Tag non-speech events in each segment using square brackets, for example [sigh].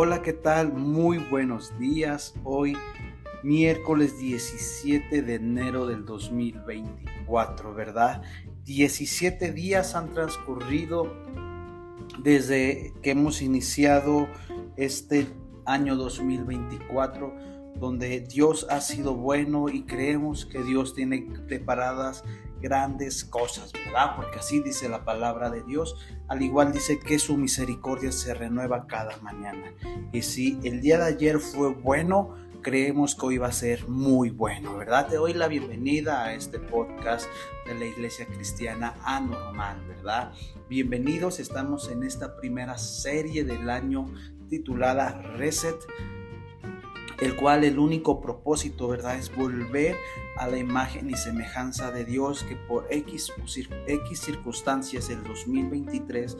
Hola, ¿qué tal? Muy buenos días. Hoy miércoles 17 de enero del 2024, ¿verdad? 17 días han transcurrido desde que hemos iniciado este año 2024, donde Dios ha sido bueno y creemos que Dios tiene preparadas grandes cosas, ¿verdad? Porque así dice la palabra de Dios. Al igual dice que su misericordia se renueva cada mañana. Y si el día de ayer fue bueno, creemos que hoy va a ser muy bueno, ¿verdad? Te doy la bienvenida a este podcast de la Iglesia Cristiana Anormal, ¿verdad? Bienvenidos, estamos en esta primera serie del año titulada Reset el cual el único propósito, ¿verdad?, es volver a la imagen y semejanza de Dios que por X, X circunstancias del 2023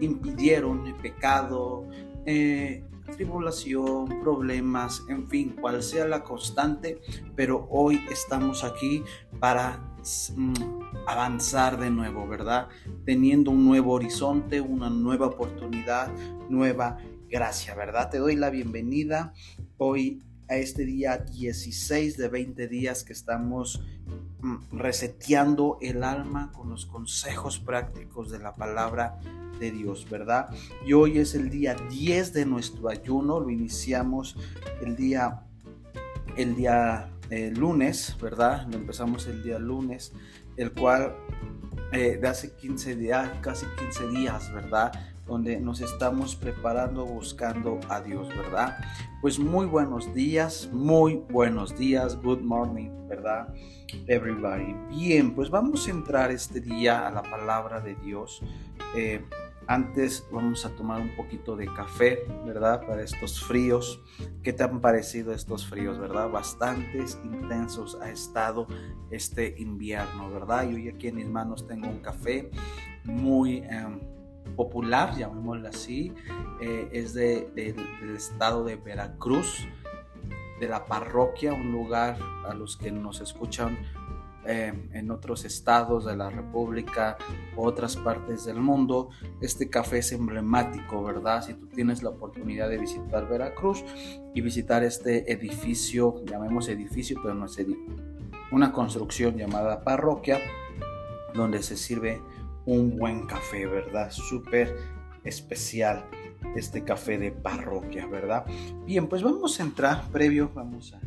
impidieron el pecado, eh, tribulación, problemas, en fin, cual sea la constante, pero hoy estamos aquí para mm, avanzar de nuevo, ¿verdad? Teniendo un nuevo horizonte, una nueva oportunidad, nueva gracia, ¿verdad? Te doy la bienvenida hoy a este día 16 de 20 días que estamos mm, reseteando el alma con los consejos prácticos de la palabra de Dios, ¿verdad? Y hoy es el día 10 de nuestro ayuno, lo iniciamos el día el día eh, lunes, ¿verdad? Lo empezamos el día lunes, el cual eh, de hace 15 días, casi 15 días, ¿verdad? Donde nos estamos preparando buscando a Dios, ¿verdad? Pues muy buenos días, muy buenos días, good morning, ¿verdad? Everybody. Bien, pues vamos a entrar este día a la palabra de Dios. Eh, antes vamos a tomar un poquito de café, ¿verdad? Para estos fríos. ¿Qué te han parecido estos fríos, verdad? Bastantes intensos ha estado este invierno, ¿verdad? Y hoy aquí en mis manos tengo un café muy... Em, popular, llamémoslo así, eh, es de, del estado de Veracruz, de la parroquia, un lugar a los que nos escuchan eh, en otros estados de la República u otras partes del mundo. Este café es emblemático, ¿verdad? Si tú tienes la oportunidad de visitar Veracruz y visitar este edificio, llamemos edificio, pero no es edificio, una construcción llamada parroquia, donde se sirve un buen café, ¿verdad? Súper especial este café de parroquia, ¿verdad? Bien, pues vamos a entrar, previo, vamos a,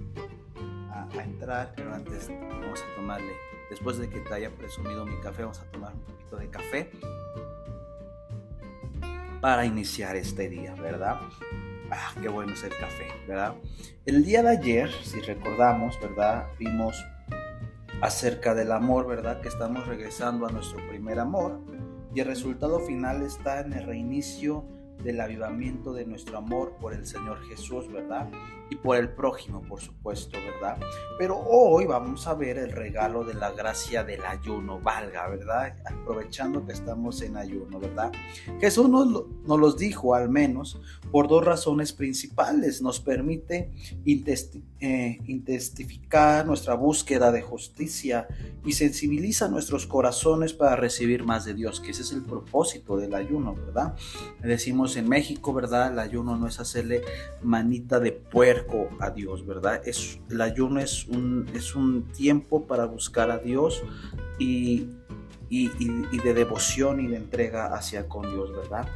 entrar, pero antes vamos a tomarle, después de que te haya presumido mi café, vamos a tomar un poquito de café para iniciar este día, ¿verdad? Ah, qué bueno es el café, ¿verdad? El día de ayer, si recordamos, ¿verdad? Vimos acerca del amor, ¿verdad? Que estamos regresando a nuestro primer amor y el resultado final está en el reinicio del avivamiento de nuestro amor por el Señor Jesús, ¿verdad? Y por el prójimo, por supuesto, ¿verdad? Pero hoy vamos a ver el regalo de la gracia del ayuno, valga, ¿verdad? Aprovechando que estamos en ayuno, ¿verdad? Jesús nos, nos los dijo al menos por dos razones principales. Nos permite eh, intensificar nuestra búsqueda de justicia y sensibiliza nuestros corazones para recibir más de Dios, que ese es el propósito del ayuno, ¿verdad? Decimos en México, ¿verdad? El ayuno no es hacerle manita de puerco a Dios, ¿verdad? Es, el ayuno es un, es un tiempo para buscar a Dios y, y, y de devoción y de entrega hacia con Dios, ¿verdad?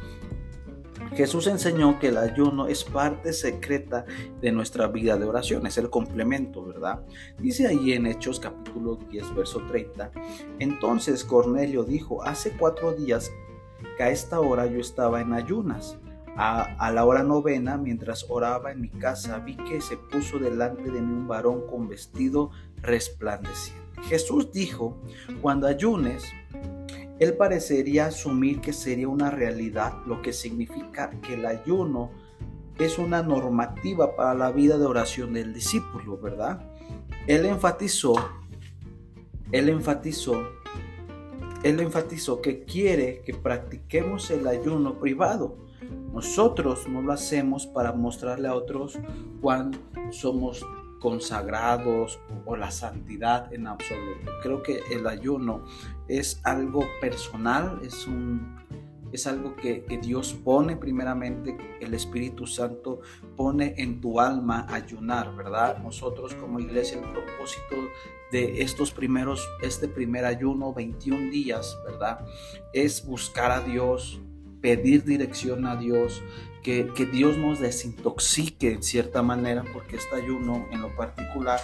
Jesús enseñó que el ayuno es parte secreta de nuestra vida de oración, es el complemento, ¿verdad? Dice ahí en Hechos capítulo 10, verso 30, entonces Cornelio dijo, hace cuatro días que a esta hora yo estaba en ayunas. A, la hora novena, mientras oraba en mi casa, vi que se puso delante de mí un varón con vestido resplandeciente. Jesús dijo, cuando ayunes, él parecería asumir que sería una realidad, lo que significa que el ayuno es una normativa para la vida de oración del discípulo, ¿verdad? Él enfatizó, él enfatizó él enfatizó que quiere que practiquemos el ayuno privado. Nosotros no lo hacemos para mostrarle a otros cuán somos consagrados o la santidad en absoluto. Creo que el ayuno es algo personal, es un es algo que, Dios pone primeramente, el Espíritu Santo pone en tu alma ayunar, ¿verdad? Nosotros como iglesia el propósito de estos primeros, este primer ayuno, 21 días, ¿verdad? Es buscar a Dios, pedir dirección a Dios, que, Dios nos desintoxique en cierta manera, porque este ayuno en lo particular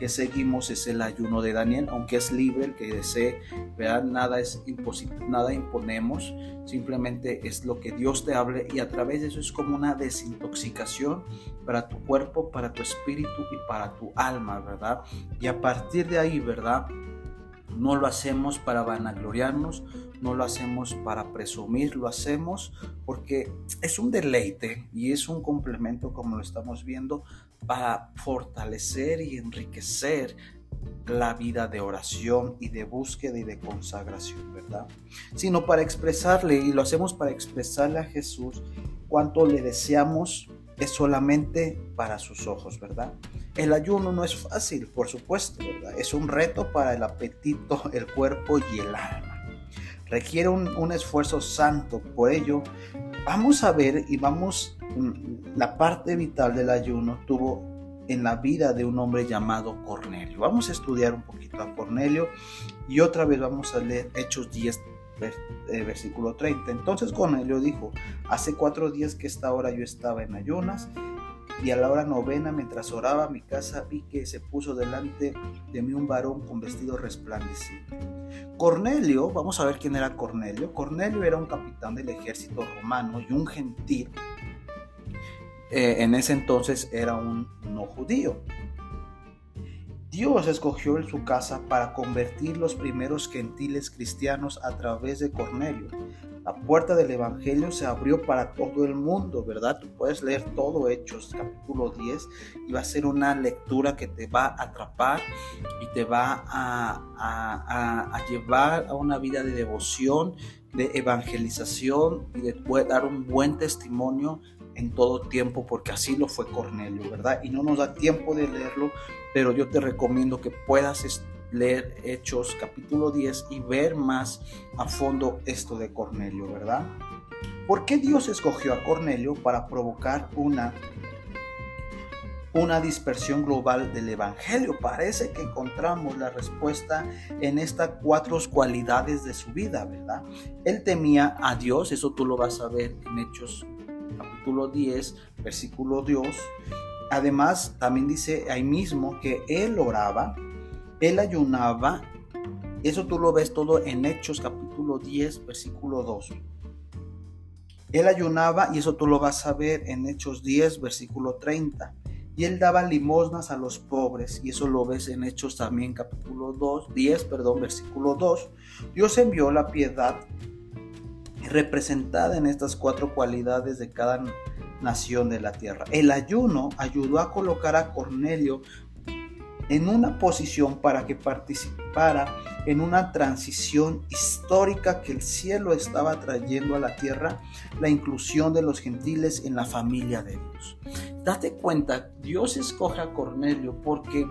que seguimos es el ayuno de Daniel, aunque es libre el que desee, vean, nada es nada imponemos, simplemente es lo que Dios te hable y a través de eso es como una desintoxicación para tu cuerpo, para tu espíritu y para tu alma, ¿verdad? Y a partir de ahí, ¿verdad? No lo hacemos para vanagloriarnos, no lo hacemos para presumir, lo hacemos porque es un deleite y es un complemento, como lo estamos viendo, para fortalecer y enriquecer la vida de oración y de búsqueda y de consagración, ¿verdad? Sino para expresarle, y lo hacemos para expresarle a Jesús cuánto le deseamos, es solamente para sus ojos, ¿verdad? El ayuno no es fácil, por supuesto, ¿verdad? Es un reto para el apetito, el cuerpo y el alma requiere un, esfuerzo santo. Por ello, vamos a ver y vamos, mm, la parte vital del ayuno tuvo en la vida de un hombre llamado Cornelio. Vamos a estudiar un poquito a Cornelio y otra vez vamos a leer Hechos 10, eh, versículo 30. Entonces Cornelio dijo, hace cuatro días que esta hora yo estaba en ayunas y a la hora novena, mientras oraba mi casa, vi que se puso delante de mí un varón con vestido resplandeciente. Cornelio, vamos a ver quién era Cornelio. Cornelio era un capitán del ejército romano y un gentil. Eh, en ese entonces era un no judío. Dios escogió en su casa para convertir los primeros gentiles cristianos a través de Cornelio. La puerta del Evangelio se abrió para todo el mundo, ¿verdad? Tú puedes leer todo Hechos capítulo 10 y va a ser una lectura que te va a atrapar y te va a, llevar a una vida de devoción, de evangelización y de dar un buen testimonio en todo tiempo, porque así lo fue Cornelio, ¿verdad? Y no nos da tiempo de leerlo, pero yo te recomiendo que puedas leer Hechos capítulo 10 y ver más a fondo esto de Cornelio, ¿verdad? ¿Por qué Dios escogió a Cornelio para provocar una una dispersión global del Evangelio. Parece que encontramos la respuesta en estas cuatro cualidades de su vida, ¿verdad? Él temía a Dios, eso tú lo vas a ver en Hechos capítulo 10, versículo 2. Además, también dice ahí mismo que él oraba, él ayunaba. Eso tú lo ves todo en Hechos capítulo 10, versículo 2. Él ayunaba y eso tú lo vas a ver en Hechos 10, versículo 30. Y él daba limosnas a los pobres, y eso lo ves en Hechos también capítulo 2, 10, perdón, versículo 2. Dios envió la piedad representada en estas cuatro cualidades de cada nación de la tierra. El ayuno ayudó a colocar a Cornelio en una posición para que participara en una transición histórica que el cielo estaba trayendo a la tierra, la inclusión de los gentiles en la familia de Dios. Date cuenta, Dios escoge a Cornelio porque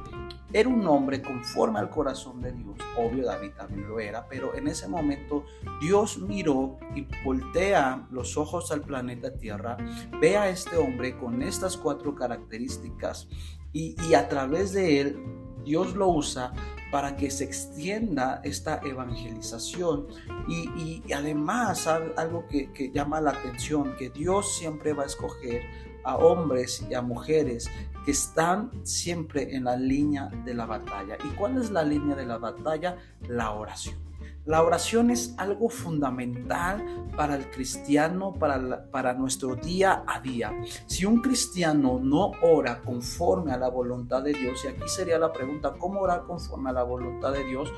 era un hombre conforme al corazón de Dios. Obvio, David también lo era, pero en ese momento Dios miró y voltea los ojos al planeta Tierra, ve a este hombre con estas cuatro características y, a través de él Dios lo usa para que se extienda esta evangelización y, además algo que, que, llama la atención, que Dios siempre va a escoger a hombres y a mujeres que están siempre en la línea de la batalla. ¿Y cuál es la línea de la batalla? La oración. La oración es algo fundamental para el cristiano, para, para nuestro día a día. Si un cristiano no ora conforme a la voluntad de Dios, y aquí sería la pregunta, ¿cómo orar conforme a la voluntad de Dios?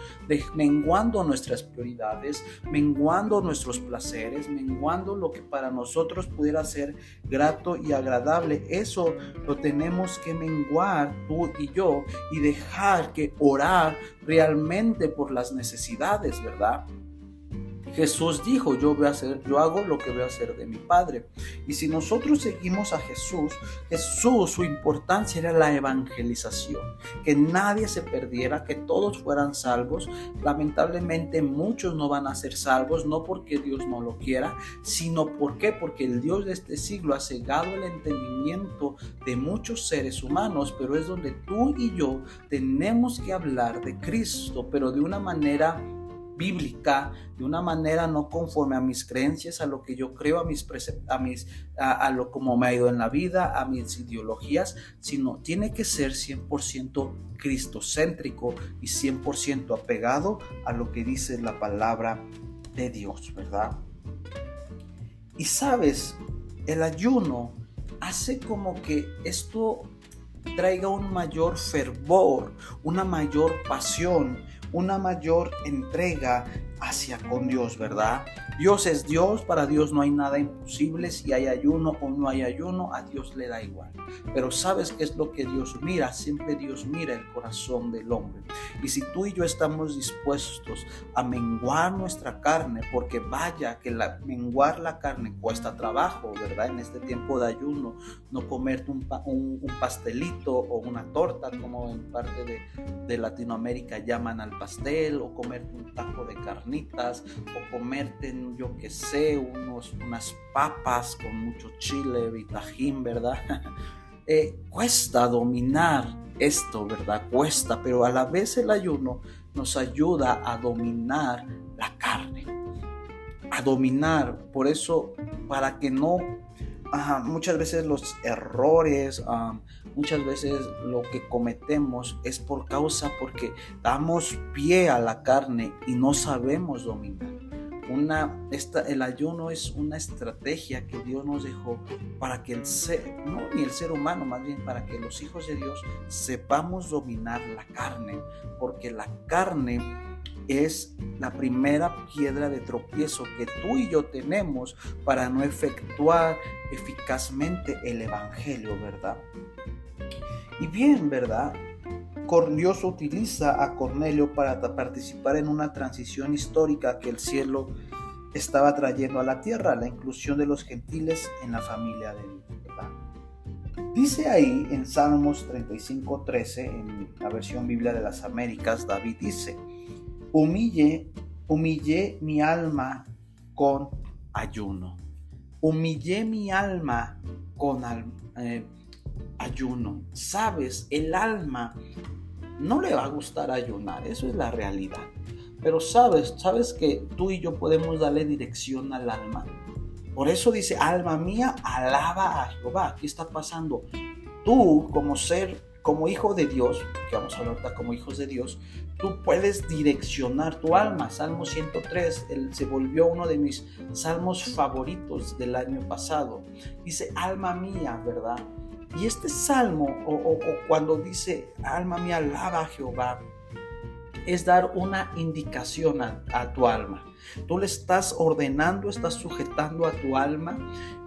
menguando nuestras prioridades, menguando nuestros placeres, menguando lo que para nosotros pudiera ser grato y agradable. Eso lo tenemos que menguar tú y yo y dejar que orar realmente por las necesidades, ¿verdad? Jesús dijo, yo voy a hacer, yo hago lo que voy a hacer de mi Padre. Y si nosotros seguimos a Jesús, Jesús, su importancia era la evangelización, que nadie se perdiera, que todos fueran salvos. Lamentablemente muchos no van a ser salvos, no porque Dios no lo quiera, sino porque porque el Dios de este siglo ha cegado el entendimiento de muchos seres humanos, pero es donde tú y yo tenemos que hablar de Cristo, pero de una manera bíblica, de una manera no conforme a mis creencias, a lo que yo creo, a mis a mis a, lo como me ha ido en la vida, a mis ideologías, sino tiene que ser 100% cristocéntrico y 100% apegado a lo que dice la palabra de Dios, ¿verdad? Y sabes, el ayuno hace como que esto traiga un mayor fervor, una mayor pasión, una mayor entrega hacia con Dios, ¿verdad? Dios es Dios, para Dios no hay nada imposible, si hay ayuno o no hay ayuno, a Dios le da igual. Pero ¿sabes qué es lo que Dios mira? Siempre Dios mira el corazón del hombre. Y si tú y yo estamos dispuestos a menguar nuestra carne, porque vaya que la, menguar la carne cuesta trabajo, ¿verdad? En este tiempo de ayuno, no comerte un, un, pastelito o una torta, como en parte de, de Latinoamérica llaman al pastel, o comerte un taco de carnitas, o comerte yo que sé, unos, unas papas con mucho chile y tajín, ¿verdad? [laughs] Eh, cuesta dominar esto, ¿verdad? Cuesta, pero a la vez el ayuno nos ayuda a dominar la carne, a dominar, por eso, para que no, muchas veces los errores, muchas veces lo que cometemos es por causa porque damos pie a la carne y no sabemos dominar. Una, esta, el ayuno es una estrategia que Dios nos dejó para que el ser, no ni el ser humano, más bien para que los hijos de Dios sepamos dominar la carne, porque la carne es la primera piedra de tropiezo que tú y yo tenemos para no efectuar eficazmente el Evangelio, ¿verdad? Y bien, ¿verdad? Dios utiliza a Cornelio para participar en una transición histórica que el cielo estaba trayendo a la tierra, la inclusión de los gentiles en la familia de Dios. Dice ahí en Salmos 35:13, en la versión Biblia de las Américas, David dice, humille, humillé mi alma con ayuno. Humillé mi alma con eh, ayuno. Sabes, el alma no le va a gustar ayunar, eso es la realidad. Pero sabes, sabes que tú y yo podemos darle dirección al alma. Por eso dice, alma mía, alaba a Jehová. Aquí está pasando. Tú como ser, como hijo de Dios, que vamos a hablar como hijos de Dios, tú puedes direccionar tu alma. Salmo 103 se volvió uno de mis salmos favoritos del año pasado. Dice, alma mía, ¿verdad? Y este salmo, o, cuando dice, alma mía, alaba a Jehová, es dar una indicación a, tu alma. Tú le estás ordenando, estás sujetando a tu alma.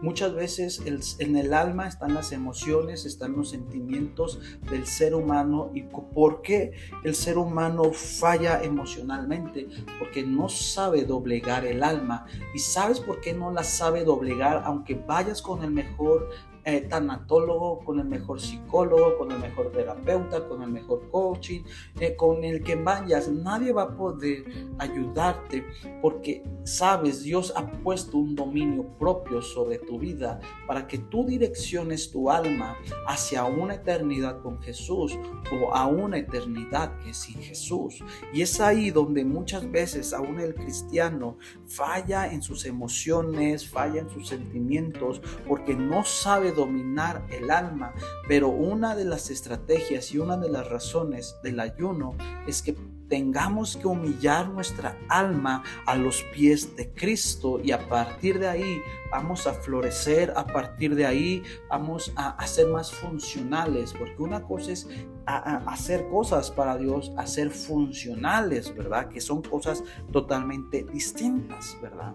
Muchas veces en el alma están las emociones, están los sentimientos del ser humano. ¿Y por qué el ser humano falla emocionalmente? Porque no sabe doblegar el alma. ¿Y sabes por qué no la sabe doblegar? Aunque vayas con el mejor eh, tanatólogo, con el mejor psicólogo, con el mejor terapeuta, con el mejor coaching, eh, con el que vayas. Nadie va a poder ayudarte porque, sabes, Dios ha puesto un dominio propio sobre tu vida para que tú direcciones tu alma hacia una eternidad con Jesús o a una eternidad que sin Jesús. Y es ahí donde muchas veces aún el cristiano falla en sus emociones, falla en sus sentimientos, porque no sabe dominar el alma, pero una de las estrategias y una de las razones del ayuno es que tengamos que humillar nuestra alma a los pies de Cristo y a partir de ahí vamos a florecer, a partir de ahí vamos a, ser más funcionales, porque una cosa es hacer cosas para Dios, hacer funcionales, ¿verdad? Que son cosas totalmente distintas, ¿verdad?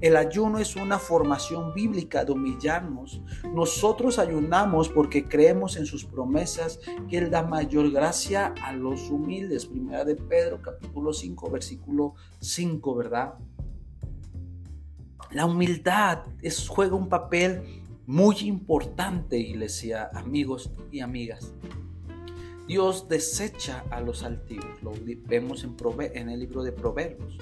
El ayuno es una formación bíblica de humillarnos. Nosotros ayunamos porque creemos en sus promesas que Él da mayor gracia a los humildes. Primera de Pedro capítulo 5 versículo 5, ¿verdad? La humildad juega un papel muy importante, iglesia, amigos y amigas. Dios desecha a los altivos, lo vemos en, en el libro de Proverbios.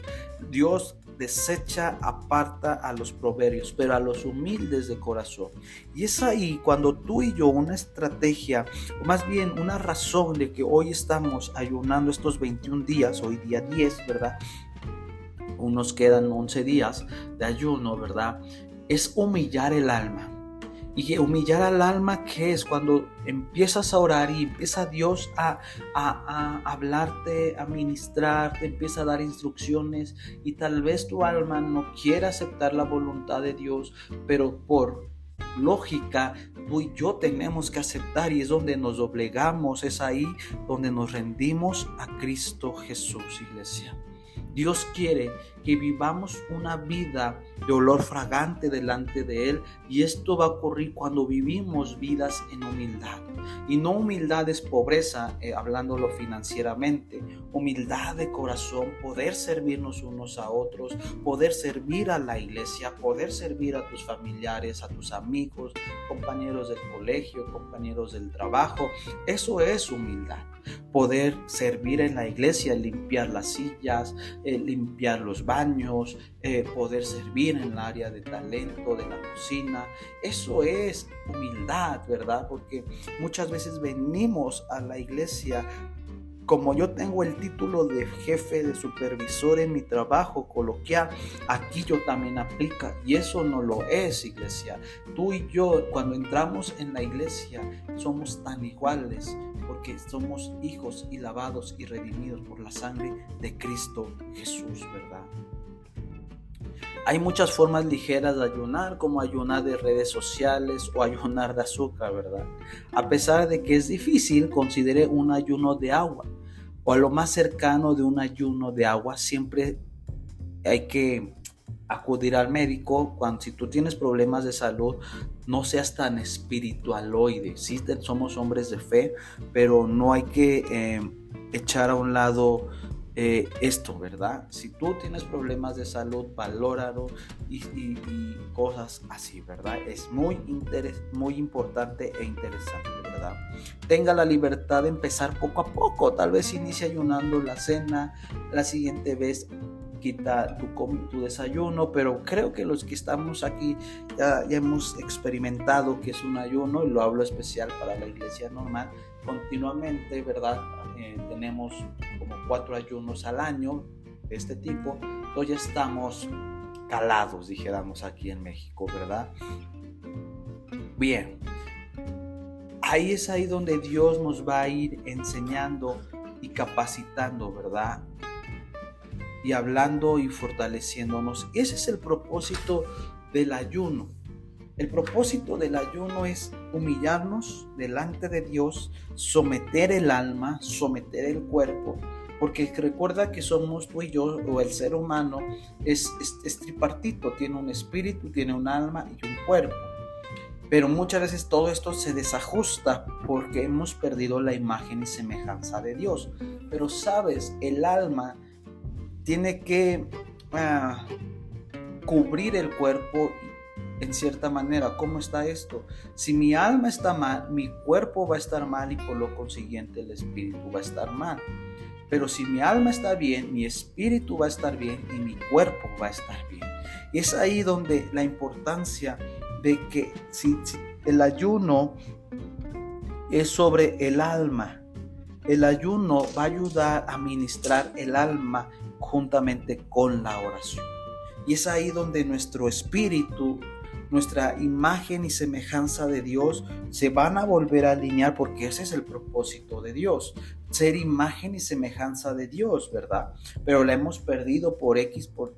Dios desecha, aparta a los proverbios, pero a los humildes de corazón. Y es ahí cuando tú y yo una estrategia, o más bien una razón de que hoy estamos ayunando estos 21 días, hoy día 10, ¿verdad? Unos quedan 11 días de ayuno, ¿verdad? Es humillar el alma y humillar al alma, que es cuando empiezas a orar y empieza Dios a, a, hablarte, a ministrarte, empieza a dar instrucciones y tal vez tu alma no quiera aceptar la voluntad de Dios, pero por lógica, tú y yo tenemos que aceptar y es donde nos doblegamos, es ahí donde nos rendimos a Cristo Jesús, iglesia. Dios quiere que vivamos una vida de olor fragante delante de Él y esto va a ocurrir cuando vivimos vidas en humildad. Y no humildad es pobreza, eh, hablándolo financieramente, humildad de corazón, poder servirnos unos a otros, poder servir a la iglesia, poder servir a tus familiares, a tus amigos, compañeros del colegio, compañeros del trabajo. Eso es humildad poder servir en la iglesia, limpiar las sillas, eh, limpiar los baños, eh, poder servir en el área de talento, de la cocina. Eso es humildad, ¿verdad? Porque muchas veces venimos a la iglesia como yo tengo el título de jefe de supervisor en mi trabajo coloquial, aquí yo también aplica y eso no lo es iglesia. Tú y yo cuando entramos en la iglesia somos tan iguales porque somos hijos y lavados y redimidos por la sangre de Cristo Jesús, ¿verdad? Hay muchas formas ligeras de ayunar, como ayunar de redes sociales o ayunar de azúcar, ¿verdad? A pesar de que es difícil, considere un ayuno de agua o a lo más cercano de un ayuno de agua. Siempre hay que acudir al médico cuando si tú tienes problemas de salud no seas tan espiritualoide sí somos hombres de fe pero no hay que eh, echar a un lado eh, esto, ¿verdad? Si tú tienes problemas de salud, valóralo y, cosas así, ¿verdad? Es muy, muy importante e interesante, ¿verdad? Tenga la libertad de empezar poco a poco, tal vez inicie ayunando la cena, la siguiente vez quita tu, tu desayuno, pero creo que los que estamos aquí ya, ya hemos experimentado que es un ayuno y lo hablo especial para la iglesia normal, continuamente, ¿verdad? Eh, tenemos como cuatro ayunos al año de este tipo, entonces ya estamos calados, dijéramos aquí en México, ¿verdad? Bien, ahí es ahí donde Dios nos va a ir enseñando y capacitando, ¿verdad? Y hablando y fortaleciéndonos. Ese es el propósito del ayuno. El propósito del ayuno es humillarnos delante de Dios, someter el alma, someter el cuerpo, porque recuerda que somos tú y yo, o el ser humano, es, tripartito, tiene un espíritu, tiene un alma y un cuerpo. Pero muchas veces todo esto se desajusta porque hemos perdido la imagen y semejanza de Dios. Pero sabes, el alma tiene que ah, cubrir el cuerpo en cierta manera. ¿Cómo está esto? Si mi alma está mal, mi cuerpo va a estar mal y por lo consiguiente el espíritu va a estar mal. Pero si mi alma está bien, mi espíritu va a estar bien y mi cuerpo va a estar bien. Y es ahí donde la importancia de que si, el ayuno es sobre el alma, el ayuno va a ayudar a ministrar el alma juntamente con la oración. Y es ahí donde nuestro espíritu nuestra imagen y semejanza de Dios se van a volver a alinear porque ese es el propósito de Dios, ser imagen y semejanza de Dios, ¿verdad? Pero la hemos perdido por X, por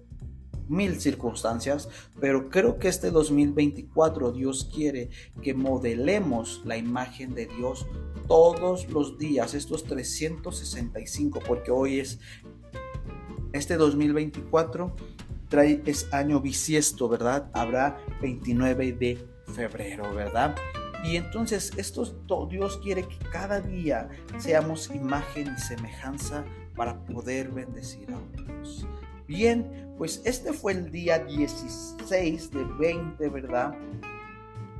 mil circunstancias, pero creo que este 2024 Dios quiere que modelemos la imagen de Dios todos los días, estos 365, porque hoy es este 2024 trae es año bisiesto, ¿verdad? Habrá 29 de febrero, ¿verdad? Y entonces Dios quiere que cada día seamos imagen y semejanza para poder bendecir a otros. Bien, pues este fue el día 16 de 20, ¿verdad?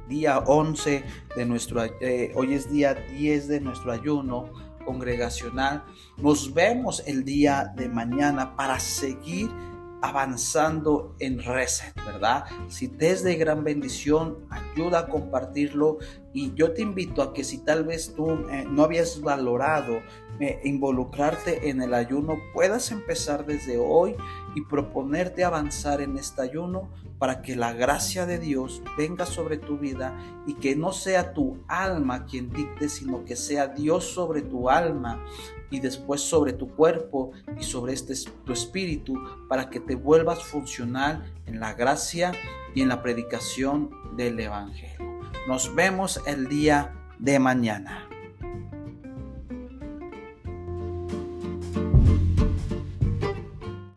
Día 11 de nuestro, eh, hoy es día 10 de nuestro ayuno congregacional. Nos vemos el día de mañana para seguir avanzando en Reset, ¿verdad? Si te es de gran bendición, ayuda a compartirlo y yo te invito a que si tal vez tú eh, no habías valorado eh, involucrarte en el ayuno, puedas empezar desde hoy y proponerte avanzar en este ayuno para que la gracia de Dios venga sobre tu vida y que no sea tu alma quien dicte, sino que sea Dios sobre tu alma y después sobre tu cuerpo y sobre este tu espíritu para que te vuelvas funcional en la gracia y en la predicación del evangelio. Nos vemos el día de mañana.